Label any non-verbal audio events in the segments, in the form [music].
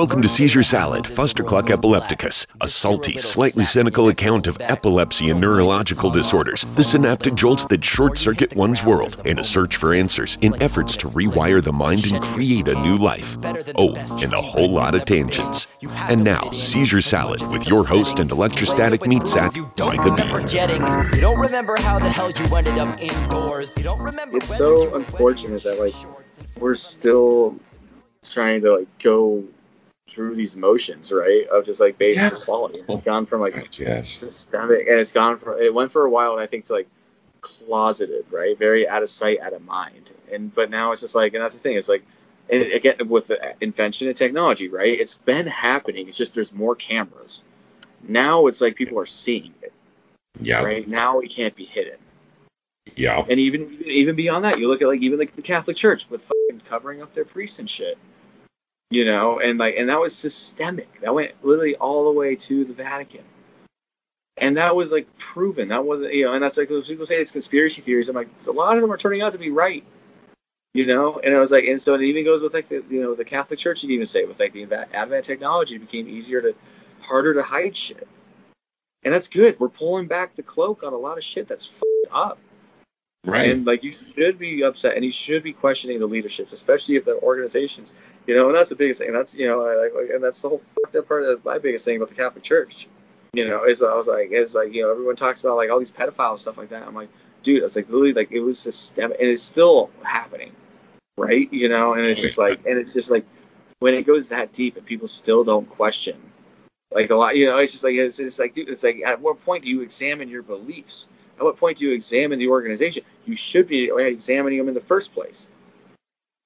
Welcome to Seizure Salad, Fustercluck epilepticus, a salty, slightly cynical account of epilepsy and neurological disorders, the synaptic jolts that short circuit one's world, and a search for answers in efforts to rewire the mind and create a new life. Oh, and a whole lot of tangents. And now, Seizure Salad with your host and electrostatic meat sack, Micah Bean. You don't remember how the hell you ended up indoors. You don't remember It's so unfortunate that like we're still trying to like go through these motions, right? Of just like basic Yeah. equality. It's gone from like oh, Yes. systemic, and it's gone for it went for a while, and I think to like closeted, right? Very out of sight, out of mind. And but now it's just like, and that's the thing. It's like, and again with the invention of technology, right? It's been happening. It's just there's more cameras. Now it's like people are seeing it, Yeah. right? Now it can't be hidden. Yeah. And even even beyond that, you look at like even like the Catholic Church with fucking covering up their priests and shit. You know, and like and that was systemic. That went literally all the way to the Vatican. And that was like proven. That wasn't you know, and that's like people say it's conspiracy theories. I'm like, a lot of them are turning out to be right. You know, and I was like, and so it even goes with like the you know the Catholic Church. You can even say with like the advent technology, became easier to harder to hide shit. And that's good. We're pulling back the cloak on a lot of shit that's fucked up. Right. And like you should be upset, and you should be questioning the leaderships, especially if the organizations, you know, and that's the biggest thing. That's you know, I, and that's the whole fucked up part of my biggest thing about the Catholic Church. You know, is I was like, is like you know, everyone talks about like all these pedophiles stuff like that. I'm like, dude, it's like really, like it was systemic, and it's still happening, right? You know, and it's just like, and it's just like when it goes that deep, and people still don't question, like a lot, you know, it's just like it's, it's like, dude, it's like at what point do you examine your beliefs? At what point do you examine the organization? You should be examining them in the first place.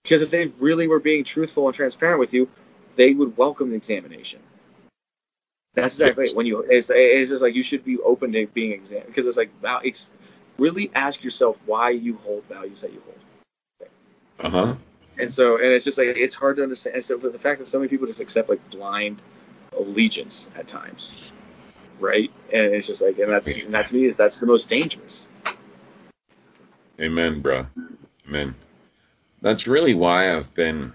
Because if they really were being truthful and transparent with you, they would welcome the examination. That's exactly it. when you. It's, it's just like you should be open to being examined because it's like it's really ask yourself why you hold values that you hold. Uh huh. And so, and it's just like it's hard to understand. And so, the fact that so many people just accept like blind allegiance at times, right? And it's just like, and that's and that's me is that's the most dangerous. Amen, bro. Amen. That's really why I've been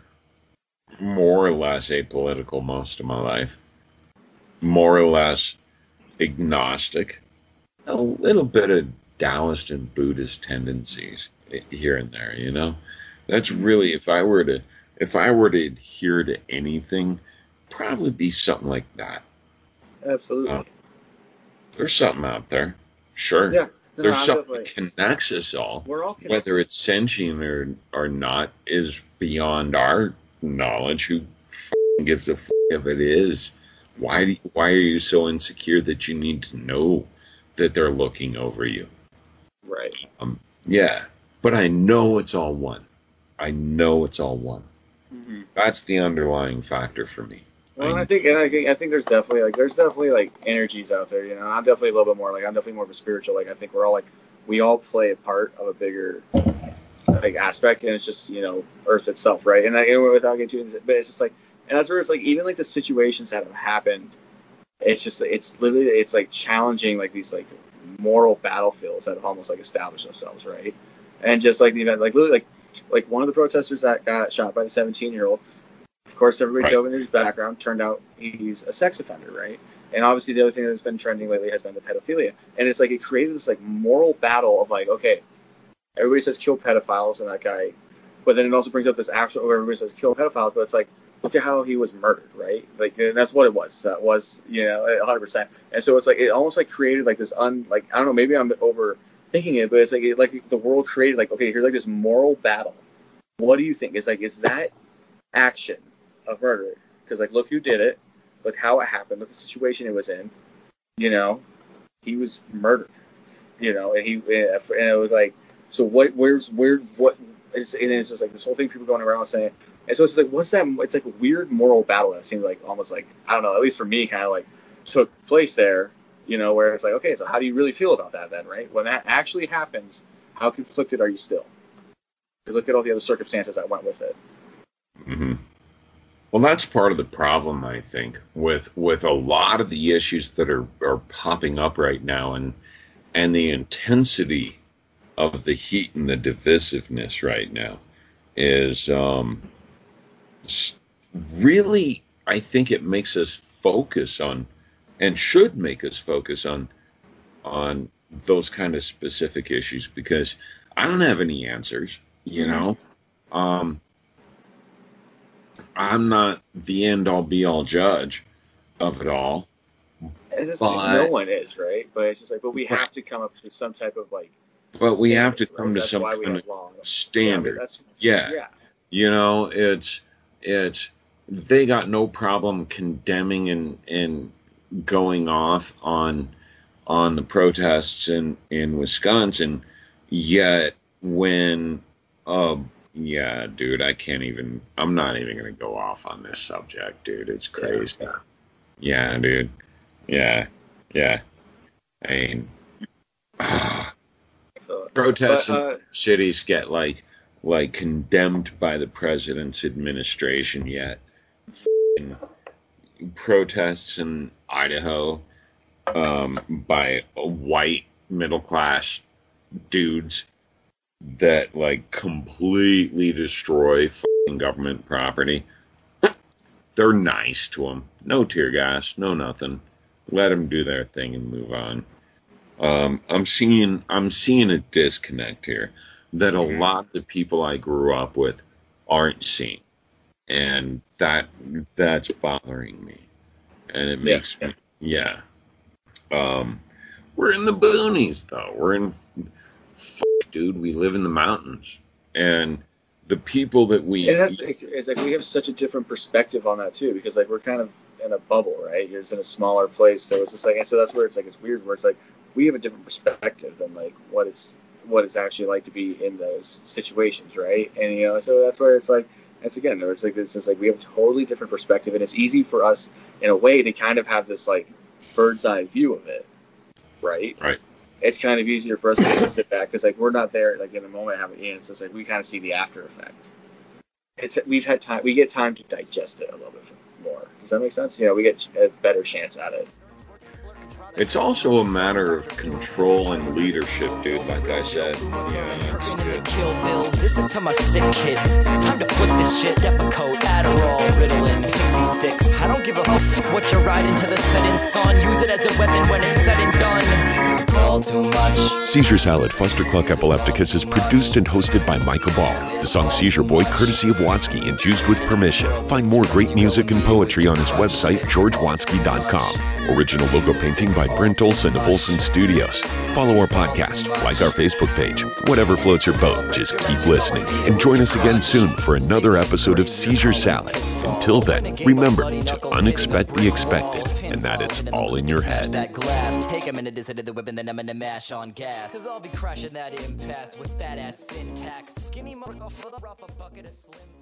more or less apolitical most of my life. More or less agnostic. A little bit of Taoist and Buddhist tendencies here and there, you know? That's really if I were to if I were to adhere to anything, probably be something like that. Absolutely. Oh. There's something out there. Sure. yeah. No, There's something that connects us all. We're all connected. Whether it's sentient or or not is beyond our knowledge. Who f- gives a f- if it is? Why do, why are you so insecure that you need to know that they're looking over you? Right. Um, yeah, but I know it's all one. I know it's all one. Mm-hmm. That's the underlying factor for me. Well, I- think, and I think, I think there's definitely like, there's definitely like energies out there. You know, I'm definitely a little bit more like, I'm definitely more of a spiritual. Like, I think we're all like, we all play a part of a bigger like aspect, and it's just you know, Earth itself, right? And, I, without getting too into it, but it's just like, and that's where it's like, even like the situations that have happened, it's just, it's literally, it's like challenging like these like moral battlefields that have almost like established themselves, right? And just like the event, like literally, like, like one of the protesters that got shot by the 17 year old of course, everybody Right. dove into his background. Turned out he's a sex offender, right? And obviously, the other thing that's been trending lately has been the pedophilia. And it's like it created this like moral battle of like, okay, everybody says kill pedophiles and that guy, but then it also brings up this actual. Where everybody says kill pedophiles, but it's like look at how he was murdered, right? Like and that's what it was. That was you know 100. percent And so it's like it almost like created like this un like I don't know maybe I'm overthinking it, but it's like it, like the world created like okay here's like this moral battle. What do you think? It's like is that action of murder because like look who did it. Look how it happened. Look the situation it was in. You know he was murdered. You know and he and it was like so what where's where what it's, and it's just like this whole thing people going around saying and so it's like what's that it's like a weird moral battle that seems like almost like i don't know at least for me kind of like took place there you know where it's like okay so how do you really feel about that then right? When that actually happens how conflicted are you still? Because look at all the other circumstances that went with it. Hmm Well, that's part of the problem, I think, with with a lot of the issues that are are popping up right now, and and the intensity of the heat and the divisiveness right now is um, really I think it makes us focus on and should make us focus on on those kind of specific issues because I don't have any answers, you know. Um, I'm not the end all be all judge of it all. It's But- like, no one is, right? But it's just like, but we have to come up with some type of like. But we have to come right? to That's some kind of. Yeah, standard. that's, Yeah. yeah. You know, it's it's they got no problem condemning and and going off on on the protests in in Wisconsin. Yet when uh yeah, dude, I can't even. I'm not even gonna go off on this subject, dude. It's crazy. Yeah, dude. Yeah, yeah. I mean, [sighs] So, protests but, in uh, cities get like like condemned by the president's administration yet F***ing protests in Idaho um, by white middle class dudes that like completely destroy government property. They're nice to them no tear gas no nothing. Let them do their thing and move on. Um, I'm seeing I'm seeing a disconnect here that a lot of the people I grew up with aren't seeing, and that that's bothering me, and it makes me yeah. Um, we're in the boonies though. We're in, dude. We live in the mountains, and the people that we And that's it's, it's like we have such a different perspective on that too, because like we're kind of in a bubble, right? You're just in a smaller place, so it's just like, and so that's where it's like it's weird, where it's like we have a different perspective than like what it's what it's actually like to be in those situations, right? And you know, so that's where it's like, it's again, it's like it's just like we have a totally different perspective, and it's easy for us in a way to kind of have this like bird's eye view of it, right? Right. It's kind of easier for us to sit back because like we're not there like in the moment having it. It's like we kind of see the after effect. It's we've had time. We get time to digest it a little bit more. Does that make sense? You know, we get a better chance at it. It's also a matter of control and leadership, dude. Like I said, yeah, that's Working in the good. kill bills. This is to my sick kids. Time to flip this shit. Depakote, Adderall, Ritalin, Pixie sticks. I don't give a f what you're riding to the setting sun. Use it as a weapon when it's said and done. It's all too much. Seizure Salad Fustercluck Epilepticus is produced and hosted by Michael Ball. The song Seizure Boy, courtesy of Watsky and used with permission. Find more great music and poetry on his website, georgewatsky.com. Original logo painting by Brent Olson of Olson Studios. Follow our podcast, like our Facebook page. Whatever floats your boat, just keep listening. And join us again soon for another episode of Seizure Salad. Until then, remember to unexpect the expected, and that it's all in your head. that glass. Take a minute to sit at the whip and then I'm gonna mash on gas. Cause I'll be crashing that impasse with that ass syntax. Skinny motherfucker, off a bucket of slim.